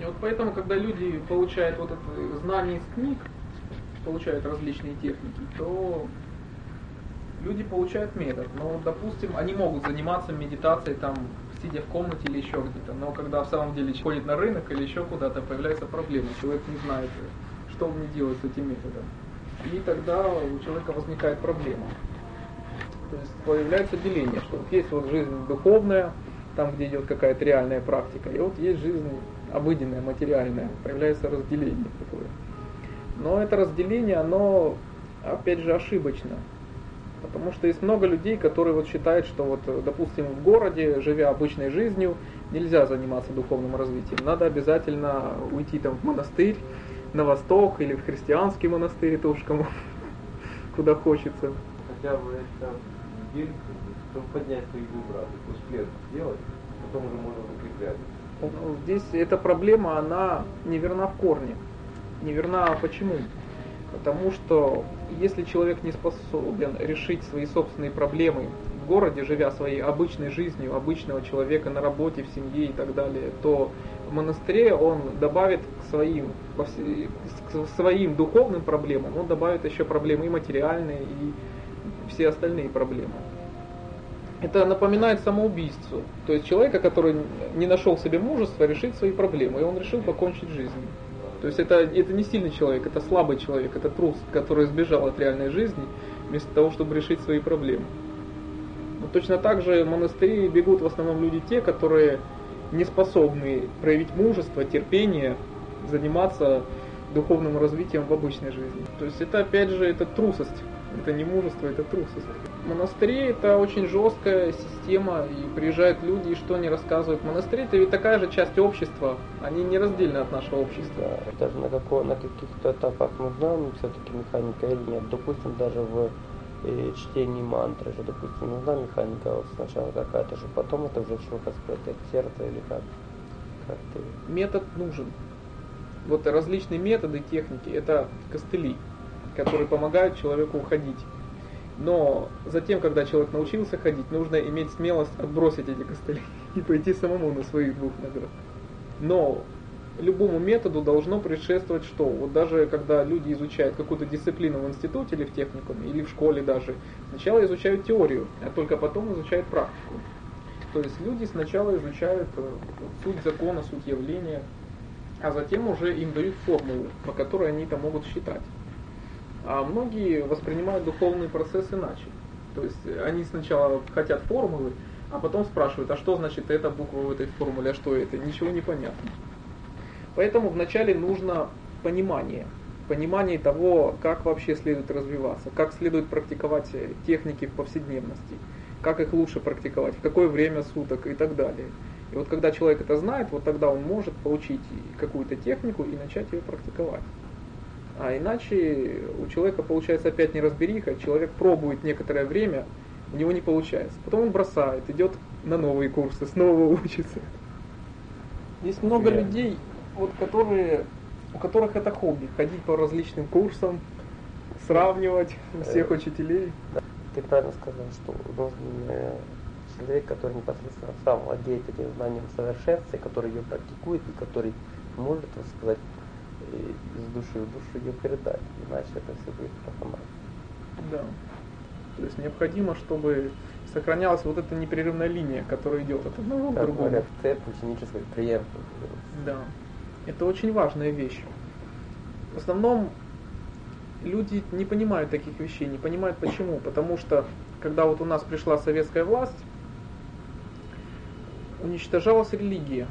И вот поэтому, когда люди получают вот это знание из книг, получают различные техники, то люди получают метод. Но, допустим, они могут заниматься медитацией там, сидя в комнате или еще где-то. Но когда в самом деле ходит на рынок или еще куда-то, появляется проблема. Человек не знает, что мне делать с этим методом. И тогда у человека возникает проблема. То есть появляется деление, что вот есть вот жизнь духовная, там, где идет какая-то реальная практика, и вот есть жизнь обыденная, материальная, появляется разделение такое. Но это разделение, оно, опять же, ошибочно. Потому что есть много людей, которые вот считают, что вот, допустим, в городе, живя обычной жизнью, нельзя заниматься духовным развитием. Надо обязательно уйти там в монастырь, на восток или в христианский монастырь тоже кому куда хочется. Хотя бы это чтобы поднять свои выбраты, успех сделать, потом уже можно закреплять. Ну, здесь эта проблема, она неверна в корне. Неверна почему? Потому что если человек не способен решить свои собственные проблемы в городе, живя своей обычной жизнью, обычного человека на работе, в семье и так далее, то в монастыре он добавит к своим, к своим духовным проблемам, он добавит еще проблемы и материальные, и все остальные проблемы. Это напоминает самоубийцу. То есть человека, который не нашел себе мужества решить свои проблемы, и он решил покончить жизнь. То есть это, это не сильный человек, это слабый человек, это трус, который сбежал от реальной жизни, вместо того, чтобы решить свои проблемы. Но точно так же в монастыри бегут в основном люди те, которые не способны проявить мужество, терпение, заниматься духовным развитием в обычной жизни. То есть это опять же это трусость, это не мужество, это трусость. Монастыри это очень жесткая система, и приезжают люди, и что они рассказывают. Монастыри это ведь такая же часть общества, они нераздельны от нашего общества. Да, даже на, какой, на каких-то этапах мы знаем все-таки механика или нет. Допустим, даже в и чтении мантры же, допустим, нужна механика вот сначала какая-то же, потом это уже что скрытое сердце или как? как ты? Метод нужен. Вот различные методы, техники, это костыли, которые помогают человеку уходить. Но затем, когда человек научился ходить, нужно иметь смелость отбросить эти костыли и пойти самому на своих двух ногах. Но любому методу должно предшествовать что? Вот даже когда люди изучают какую-то дисциплину в институте или в техникуме, или в школе даже, сначала изучают теорию, а только потом изучают практику. То есть люди сначала изучают э, суть закона, суть явления, а затем уже им дают формулу, по которой они это могут считать. А многие воспринимают духовный процесс иначе. То есть они сначала хотят формулы, а потом спрашивают, а что значит эта буква в этой формуле, а что это? Ничего не понятно. Поэтому вначале нужно понимание. Понимание того, как вообще следует развиваться, как следует практиковать техники в повседневности, как их лучше практиковать, в какое время суток и так далее. И вот когда человек это знает, вот тогда он может получить какую-то технику и начать ее практиковать. А иначе у человека получается опять неразбериха, человек пробует некоторое время, у него не получается. Потом он бросает, идет на новые курсы, снова учится. Есть много yeah. людей, вот которые, у которых это хобби, ходить по различным курсам, сравнивать всех учителей. Ты правильно сказал, что нужен человек, который непосредственно сам владеет этим знанием совершенства, который ее практикует и который может, сказать, из души в душу ее передать, иначе это все будет профанация. Да. То есть необходимо, чтобы сохранялась вот эта непрерывная линия, которая идет от одного к другому. Говорят, цепь ученической клиента. Да. Это очень важная вещь. В основном люди не понимают таких вещей, не понимают почему. Потому что, когда вот у нас пришла советская власть, уничтожалась религия.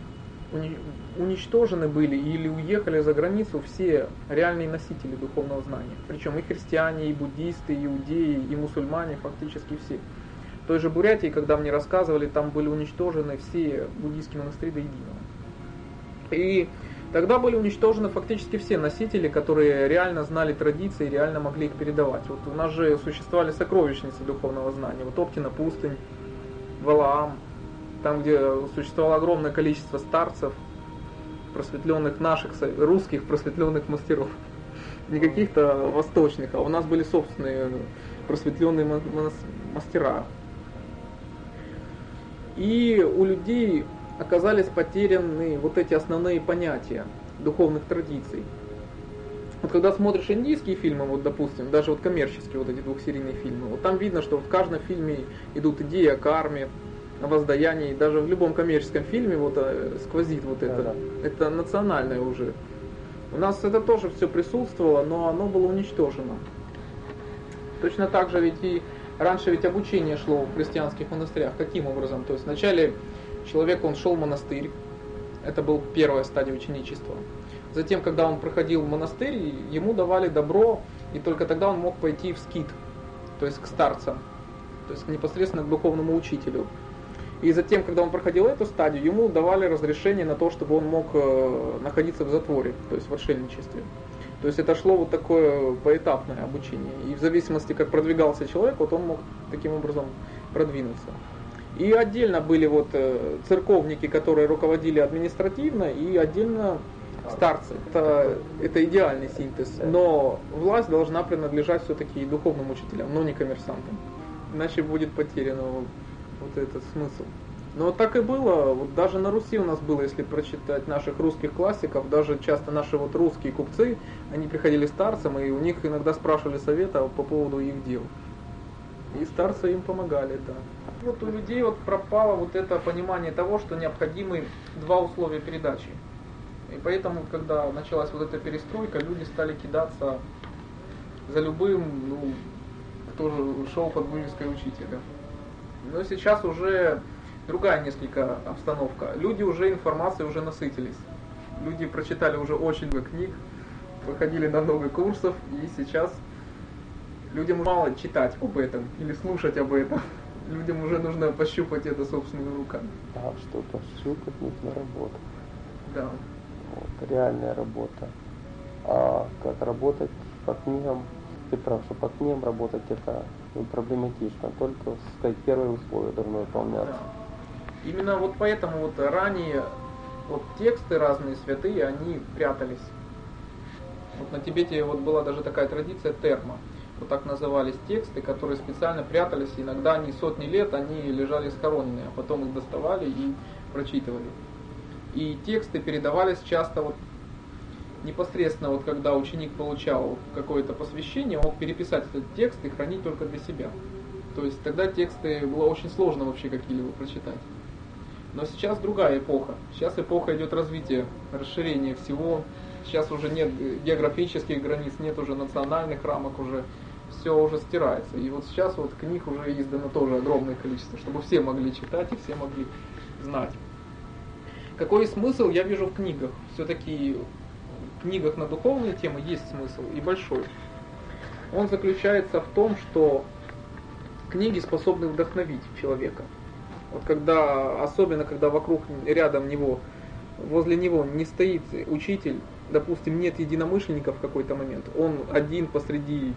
Уничтожены были или уехали за границу все реальные носители духовного знания. Причем и христиане, и буддисты, и иудеи, и мусульмане, фактически все. В той же Бурятии, когда мне рассказывали, там были уничтожены все буддийские монастыри до единого. И Тогда были уничтожены фактически все носители, которые реально знали традиции, реально могли их передавать. Вот у нас же существовали сокровищницы духовного знания. Вот Оптина пустынь, Валаам, там, где существовало огромное количество старцев, просветленных наших, русских просветленных мастеров. Не каких-то восточных, а у нас были собственные просветленные мастера. И у людей оказались потеряны вот эти основные понятия духовных традиций. Вот когда смотришь индийские фильмы, вот допустим, даже вот коммерческие вот эти двухсерийные фильмы, вот там видно, что в каждом фильме идут идеи о карме, о воздаянии, даже в любом коммерческом фильме вот э, сквозит вот это. Да, Это национальное уже. У нас это тоже все присутствовало, но оно было уничтожено. Точно так же ведь и раньше ведь обучение шло в христианских монастырях. Каким образом? То есть вначале человек, он шел в монастырь, это был первая стадия ученичества. Затем, когда он проходил в монастырь, ему давали добро, и только тогда он мог пойти в скит, то есть к старцам, то есть непосредственно к духовному учителю. И затем, когда он проходил эту стадию, ему давали разрешение на то, чтобы он мог э, находиться в затворе, то есть в отшельничестве. То есть это шло вот такое поэтапное обучение. И в зависимости, как продвигался человек, вот он мог таким образом продвинуться. И отдельно были вот э, церковники, которые руководили административно, и отдельно старцы. Это, это идеальный синтез. Но власть должна принадлежать все-таки духовным учителям, но не коммерсантам. Иначе будет потерян вот этот смысл. Но так и было, вот даже на Руси у нас было, если прочитать наших русских классиков, даже часто наши вот русские купцы, они приходили старцам, и у них иногда спрашивали совета по поводу их дел. И старцы им помогали, да. Вот у людей вот пропало вот это понимание того, что необходимы два условия передачи. И поэтому, когда началась вот эта перестройка, люди стали кидаться за любым, ну, кто же шел под вывеской учителя. Но сейчас уже другая несколько обстановка. Люди уже информацией уже насытились. Люди прочитали уже очень много книг, выходили на много курсов, и сейчас людям мало читать об этом или слушать об этом. Людям уже нужно пощупать это собственными руками. А что-то щупать нужно работать. Да. Вот, реальная работа. А как работать по книгам, ты прав, что по книгам работать это ну, проблематично. Только, сказать, первые условия должны выполняться. Да. Именно вот поэтому вот ранее вот тексты разные святые, они прятались. Вот на Тибете вот была даже такая традиция терма. Вот так назывались тексты, которые специально прятались. Иногда они сотни лет, они лежали схороненные, а потом их доставали и прочитывали. И тексты передавались часто вот непосредственно, вот когда ученик получал какое-то посвящение, мог переписать этот текст и хранить только для себя. То есть тогда тексты было очень сложно вообще какие-либо прочитать. Но сейчас другая эпоха. Сейчас эпоха идет развития, расширения всего. Сейчас уже нет географических границ, нет уже национальных рамок, уже все уже стирается. И вот сейчас вот книг уже издано тоже огромное количество, чтобы все могли читать и все могли знать. Какой смысл я вижу в книгах? Все-таки книгах на духовные темы есть смысл и большой. Он заключается в том, что книги способны вдохновить человека. Вот когда, особенно когда вокруг, рядом него, возле него не стоит учитель, допустим, нет единомышленников в какой-то момент, он один посреди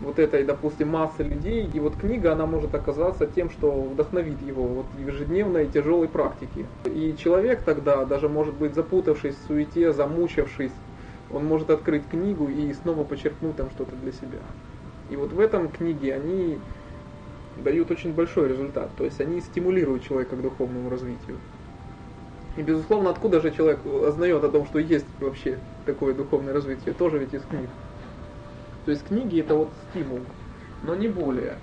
вот этой, допустим, массы людей, и вот книга, она может оказаться тем, что вдохновит его вот в ежедневной тяжелой практике. И человек тогда, даже может быть запутавшись в суете, замучившись, он может открыть книгу и снова почерпнуть там что-то для себя. И вот в этом книге они дают очень большой результат, то есть они стимулируют человека к духовному развитию. И безусловно, откуда же человек узнает о том, что есть вообще такое духовное развитие, тоже ведь из книг. То есть книги это вот стимул, но не более.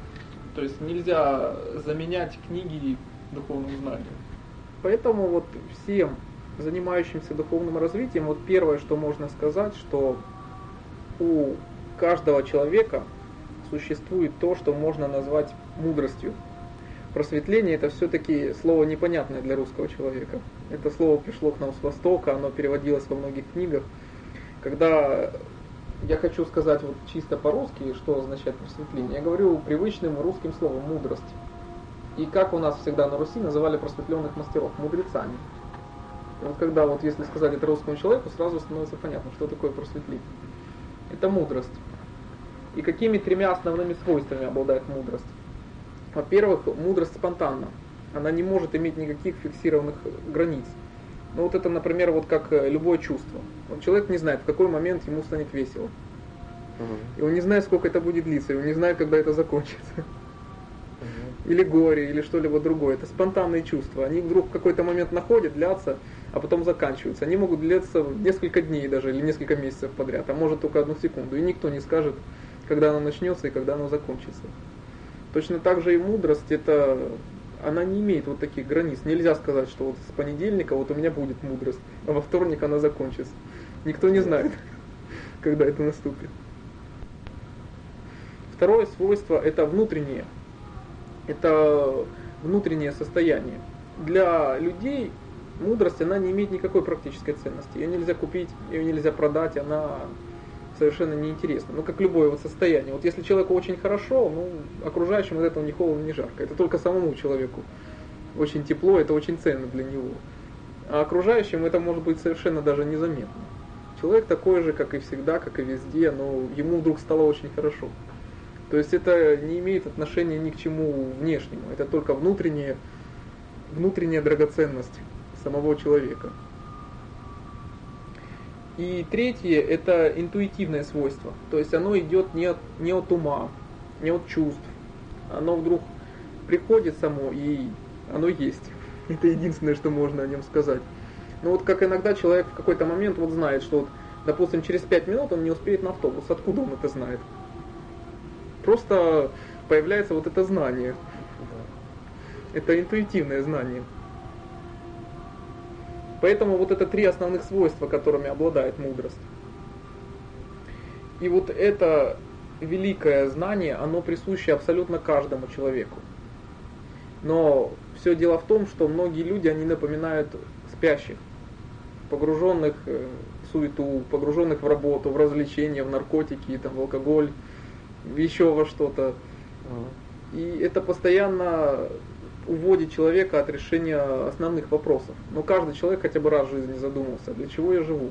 То есть нельзя заменять книги духовным знанием. Поэтому вот всем занимающимся духовным развитием, вот первое, что можно сказать, что у каждого человека существует то, что можно назвать мудростью. Просветление это все-таки слово непонятное для русского человека. Это слово пришло к нам с Востока, оно переводилось во многих книгах. Когда я хочу сказать вот чисто по-русски, что означает просветление. Я говорю привычным русским словом мудрость. И как у нас всегда на Руси называли просветленных мастеров мудрецами. И вот когда вот если сказать это русскому человеку, сразу становится понятно, что такое просветление. Это мудрость. И какими тремя основными свойствами обладает мудрость? Во-первых, мудрость спонтанна. Она не может иметь никаких фиксированных границ. Ну вот это, например, вот как э, любое чувство. Вот человек не знает, в какой момент ему станет весело. Угу. И он не знает, сколько это будет длиться, и он не знает, когда это закончится. Угу. или горе, или что-либо другое. Это спонтанные чувства. Они вдруг в какой-то момент находят, длятся, а потом заканчиваются. Они могут длиться несколько дней даже, или несколько месяцев подряд, а может только одну секунду. И никто не скажет, когда оно начнется и когда оно закончится. Точно так же и мудрость, это она не имеет вот таких границ. Нельзя сказать, что вот с понедельника вот у меня будет мудрость, а во вторник она закончится. Никто не знает, когда это наступит. Второе свойство это внутреннее это внутреннее состояние. Для людей мудрость, она не имеет никакой практической ценности. Ее нельзя купить, ее нельзя продать, она совершенно неинтересна. Ну, как любое вот состояние. Вот если человеку очень хорошо, ну, окружающим от этого ни холодно, ни жарко. Это только самому человеку очень тепло, это очень ценно для него. А окружающим это может быть совершенно даже незаметно. Человек такой же, как и всегда, как и везде, но ему вдруг стало очень хорошо. То есть это не имеет отношения ни к чему внешнему, это только внутренняя, внутренняя драгоценность самого человека. И третье – это интуитивное свойство, то есть оно идет не от, не от ума, не от чувств, оно вдруг приходит само и оно есть. Это единственное, что можно о нем сказать. Но вот как иногда человек в какой-то момент вот знает, что вот, допустим, через 5 минут он не успеет на автобус. Откуда он это знает? просто появляется вот это знание. Это интуитивное знание. Поэтому вот это три основных свойства, которыми обладает мудрость. И вот это великое знание, оно присуще абсолютно каждому человеку. Но все дело в том, что многие люди, они напоминают спящих, погруженных в суету, погруженных в работу, в развлечения, в наркотики, там, в алкоголь, еще во что-то. И это постоянно уводит человека от решения основных вопросов. Но каждый человек хотя бы раз в жизни задумался, для чего я живу.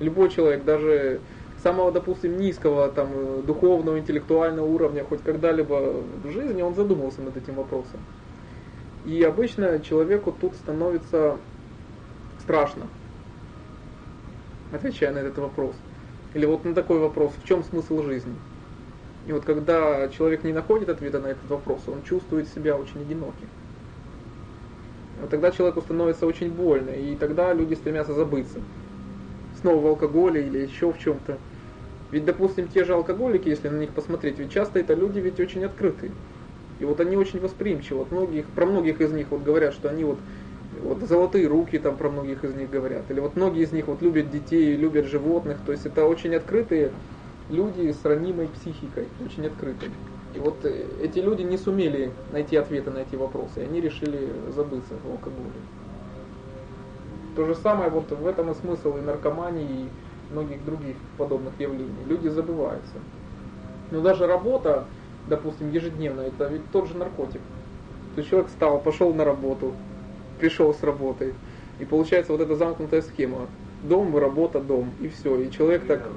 Любой человек, даже самого, допустим, низкого там, духовного, интеллектуального уровня, хоть когда-либо в жизни, он задумался над этим вопросом. И обычно человеку тут становится страшно, отвечая на этот вопрос. Или вот на такой вопрос, в чем смысл жизни? И вот когда человек не находит ответа на этот вопрос, он чувствует себя очень одиноким. Вот тогда человеку становится очень больно, и тогда люди стремятся забыться. Снова в алкоголе или еще в чем-то. Ведь, допустим, те же алкоголики, если на них посмотреть, ведь часто это люди ведь очень открытые. И вот они очень восприимчивы. Вот многих, про многих из них вот говорят, что они вот, вот золотые руки там про многих из них говорят. Или вот многие из них вот любят детей, любят животных. То есть это очень открытые люди с ранимой психикой, очень открытой. И вот э, эти люди не сумели найти ответы на эти вопросы, и они решили забыться в алкоголе. То же самое вот в этом и смысл и наркомании, и многих других подобных явлений. Люди забываются. Но даже работа, допустим, ежедневная, это ведь тот же наркотик. То есть человек встал, пошел на работу, пришел с работы, и получается вот эта замкнутая схема. Дом, работа, дом, и все. И человек так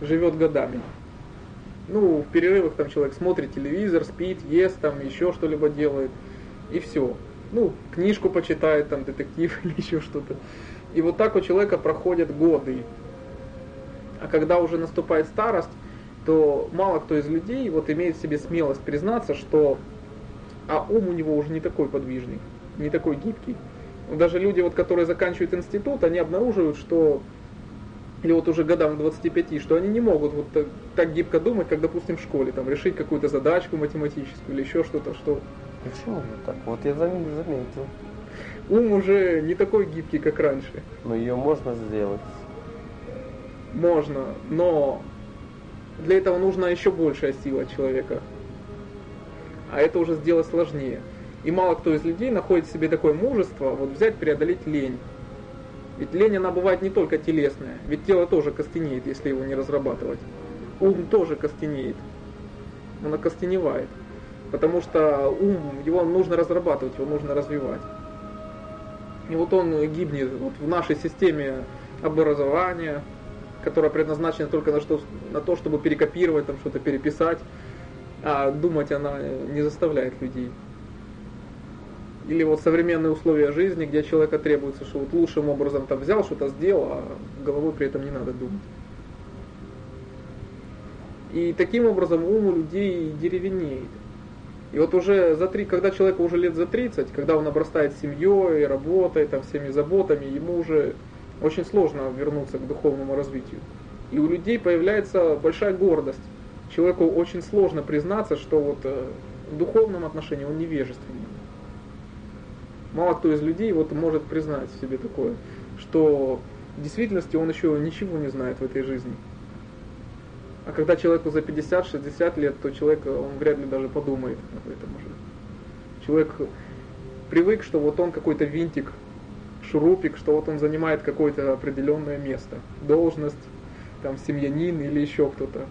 живет годами. Ну, в перерывах там человек смотрит телевизор, спит, ест, там еще что-либо делает, и все. Ну, книжку почитает, там, детектив или еще что-то. И вот так у человека проходят годы. А когда уже наступает старость, то мало кто из людей вот имеет в себе смелость признаться, что а ум у него уже не такой подвижный, не такой гибкий. Даже люди, вот, которые заканчивают институт, они обнаруживают, что или вот уже годам 25, что они не могут вот так, так гибко думать, как, допустим, в школе, там, решить какую-то задачку математическую или еще что-то, что... Почему же так? Вот я заметил. Ум уже не такой гибкий, как раньше. Но ее можно сделать. Можно, но для этого нужна еще большая сила человека. А это уже сделать сложнее. И мало кто из людей находит в себе такое мужество, вот взять, преодолеть лень. Ведь лень, она бывает не только телесная, ведь тело тоже костенеет, если его не разрабатывать. Ум тоже костенеет, он окостеневает, потому что ум, его нужно разрабатывать, его нужно развивать. И вот он гибнет вот в нашей системе образования, которая предназначена только на, что, на то, чтобы перекопировать, там что-то переписать, а думать она не заставляет людей или вот современные условия жизни, где человека требуется, что вот лучшим образом там взял, что-то сделал, а головой при этом не надо думать. И таким образом ум у людей деревенеет. И вот уже за три, когда человеку уже лет за 30, когда он обрастает семьей, работой, там, всеми заботами, ему уже очень сложно вернуться к духовному развитию. И у людей появляется большая гордость. Человеку очень сложно признаться, что вот э, в духовном отношении он невежественный. Мало кто из людей вот может признать в себе такое, что в действительности он еще ничего не знает в этой жизни. А когда человеку за 50-60 лет, то человек, он вряд ли даже подумает об этом уже. Человек привык, что вот он какой-то винтик, шурупик, что вот он занимает какое-то определенное место, должность, там, семьянин или еще кто-то.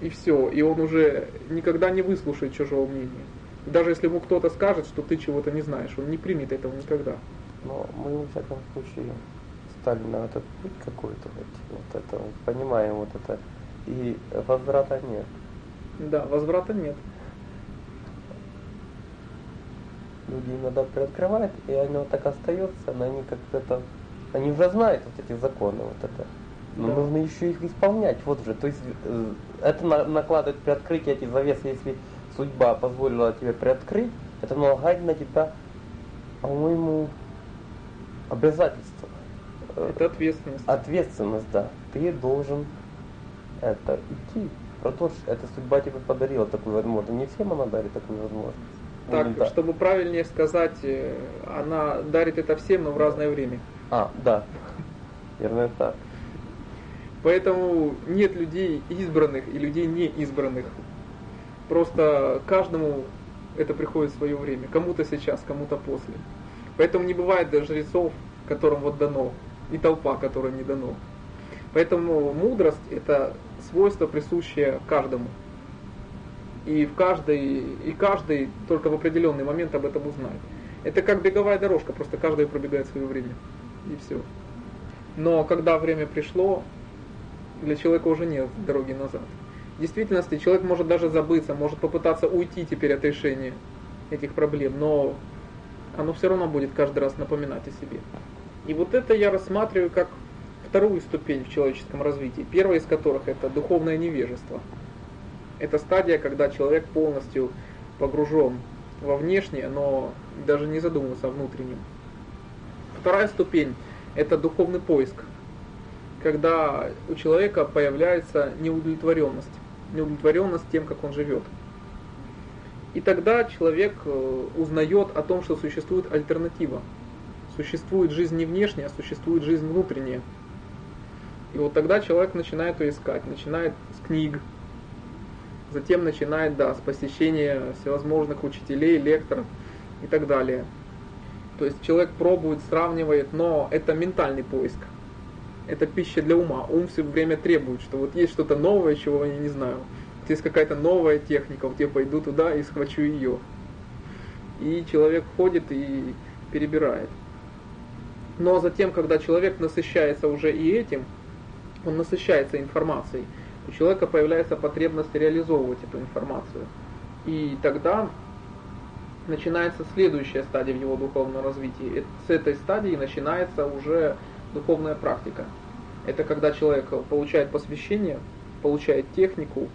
И все. И он уже никогда не выслушает чужого мнения. Даже если ему кто-то скажет, что ты чего-то не знаешь, он не примет этого никогда. Но мы, в всяком случае, стали на этот путь какой-то, вот, вот это, вот, понимаем вот это, и возврата нет. Да, возврата нет. Люди иногда приоткрывают, и оно так остается, но они как это, они уже знают вот эти законы, вот это. Но Да. нужно еще их исполнять, вот же. То есть э, это на- накладывает при открытии эти завесы, если судьба позволила тебе приоткрыть, это налагает на тебя, по-моему, обязательство. Это ответственность. ответственность, да. Ты должен это идти. Продолжить. Это судьба тебе подарила такую возможность. Не всем она дарит такую возможность. Так, Ну, да. чтобы правильнее сказать, э, она дарит это всем, но в разное время. А, да. Верно так. Поэтому нет людей избранных и людей не избранных. Просто каждому это приходит в свое время. Кому-то сейчас, кому-то после. Поэтому не бывает даже жрецов, которым вот дано, и толпа, которой не дано. Поэтому мудрость – это свойство, присущее каждому. И в каждой, и каждый только в определенный момент об этом узнает. Это как беговая дорожка, просто каждый пробегает свое время. И все. Но когда время пришло, для человека уже нет дороги назад. Действительности человек может даже забыться, может попытаться уйти теперь от решения этих проблем, но оно все равно будет каждый раз напоминать о себе. И вот это я рассматриваю как вторую ступень в человеческом развитии, первая из которых это духовное невежество. Это стадия, когда человек полностью погружен во внешнее, но даже не задумывается о внутреннем. Вторая ступень – это духовный поиск, когда у человека появляется неудовлетворенность, неудовлетворенность тем, как он живет. И тогда человек э, узнает о том, что существует альтернатива. Существует жизнь не внешняя, а существует жизнь внутренняя. И вот тогда человек начинает ее искать, начинает с книг, затем начинает, да, с посещения всевозможных учителей, лекторов и так далее. То есть человек пробует, сравнивает, но это ментальный поиск. Это пища для ума. Ум все время требует, что вот есть что-то новое, чего я не знаю. Вот есть какая-то новая техника, вот я пойду туда и схвачу ее. И человек ходит и перебирает. Но затем, когда человек насыщается уже и этим, он насыщается информацией, у человека появляется потребность реализовывать эту информацию. И тогда начинается следующая стадия в его духовном развитии. И С этой стадии начинается уже духовная практика. Это когда человек получает посвящение, получает технику,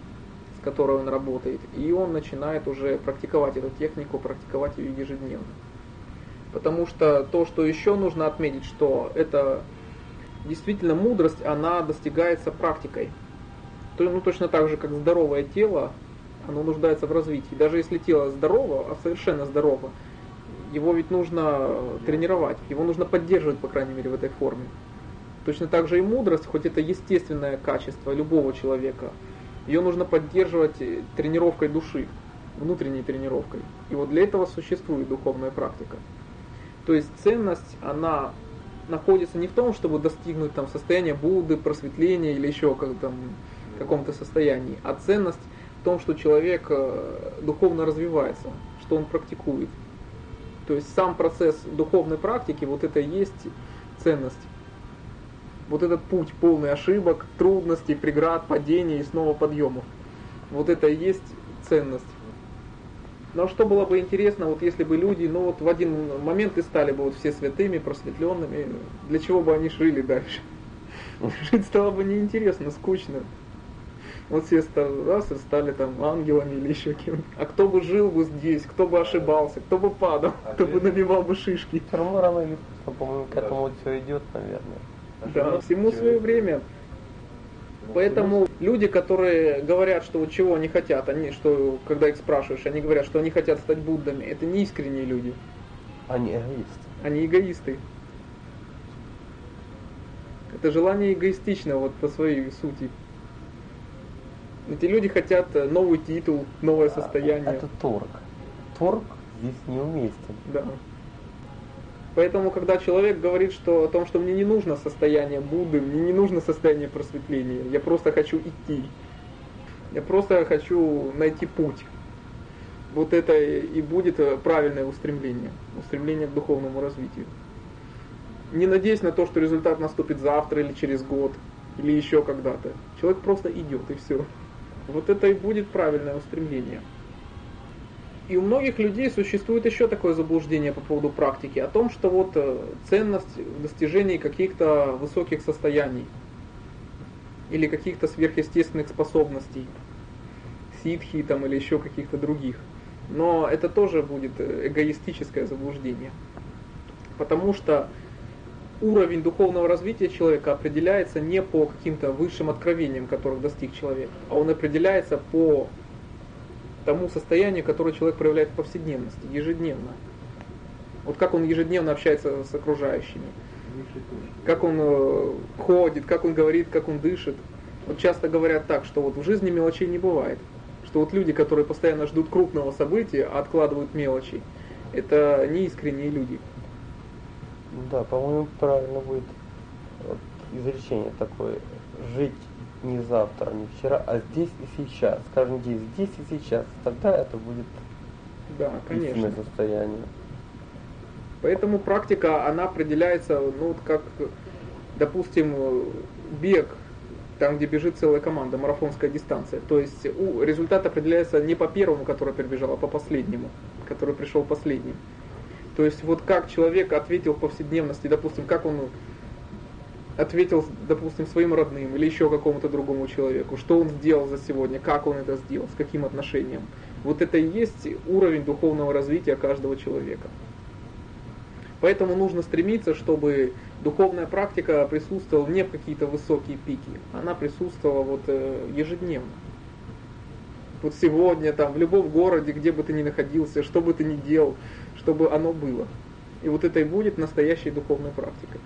с которой он работает, и он начинает уже практиковать эту технику, практиковать ее ежедневно. Потому что то, что еще нужно отметить, что это действительно мудрость, она достигается практикой. То, ну, точно так же, как здоровое тело, оно нуждается в развитии. Даже если тело здорово, а совершенно здорово, его ведь нужно тренировать, его нужно поддерживать, по крайней мере, в этой форме. Точно так же и мудрость, хоть это естественное качество любого человека, ее нужно поддерживать э, тренировкой души, внутренней тренировкой. И вот для этого существует духовная практика. То есть ценность, она находится не в том, чтобы достигнуть там состояния Будды, просветления или еще как там каком-то состоянии, а ценность в том, что человек э, духовно развивается, что он практикует. То есть сам процесс духовной практики, вот это и есть ценность. Вот этот путь полный ошибок, трудностей, преград, падений и снова подъемов. Вот это и есть ценность. Но что было бы интересно, вот если бы люди, ну вот в один момент и стали бы вот все святыми, просветленными, для чего бы они жили дальше? Жить стало бы неинтересно, скучно. Вот все раз и стали там ангелами или еще кем А кто бы жил бы здесь, кто бы ошибался, кто бы падал, кто бы набивал бы шишки. Все равно рано или поздно, по-моему, к этому все идет, наверное. Да, всему свое время. Поэтому люди, которые говорят, что вот чего они хотят, они, что когда их спрашиваешь, они говорят, что они хотят стать Буддами, это не искренние люди, Они эгоисты. они эгоисты. Это желание эгоистично вот по своей сути. Эти люди хотят э, новый титул, новое состояние. А, Это торг. Торг здесь неуместен. Да. Поэтому, когда человек говорит что, о том, что мне не нужно состояние Будды, мне не нужно состояние просветления, я просто хочу идти, я просто хочу найти путь. Вот это и будет э, правильное устремление, устремление к духовному развитию. Не надеясь на то, что результат наступит завтра или через год, или еще когда-то. Человек просто идет и все. Вот это и будет правильное устремление. И у многих людей существует еще такое заблуждение по поводу практики, о том, что вот э, ценность в достижении каких-то высоких состояний или каких-то сверхъестественных способностей, ситхи там или еще каких-то других. Но это тоже будет э, эгоистическое заблуждение. Потому что уровень духовного развития человека определяется не по каким-то высшим откровениям, которых достиг человек, а он определяется по тому состоянию, которое человек проявляет в повседневности, ежедневно. Вот как он ежедневно общается с окружающими, как он э, ходит, как он говорит, как он дышит. Вот часто говорят так, что вот в жизни мелочей не бывает. Что вот люди, которые постоянно ждут крупного события, а откладывают мелочи, это неискренние люди. Да, по-моему, правильно будет вот, изречение такое. Жить не завтра, не вчера, а здесь и сейчас. Скажем, здесь, здесь и сейчас. Тогда это будет Да, конечно. состояние. Поэтому практика, она определяется, ну, вот как, допустим, бег, там, где бежит целая команда, марафонская дистанция. То есть у, результат определяется не по первому, который прибежал, а по последнему, который пришел последним. То есть вот как человек ответил повседневности, допустим, как он ответил, допустим, своим родным или еще какому-то другому человеку, что он сделал за сегодня, как он это сделал, с каким отношением. Вот это и есть уровень духовного развития каждого человека. Поэтому нужно стремиться, чтобы духовная практика присутствовала не в какие-то высокие пики, она присутствовала вот э, ежедневно. Вот сегодня, там, в любом городе, где бы ты ни находился, что бы ты ни делал, чтобы оно было. И вот это и будет настоящей духовной практикой.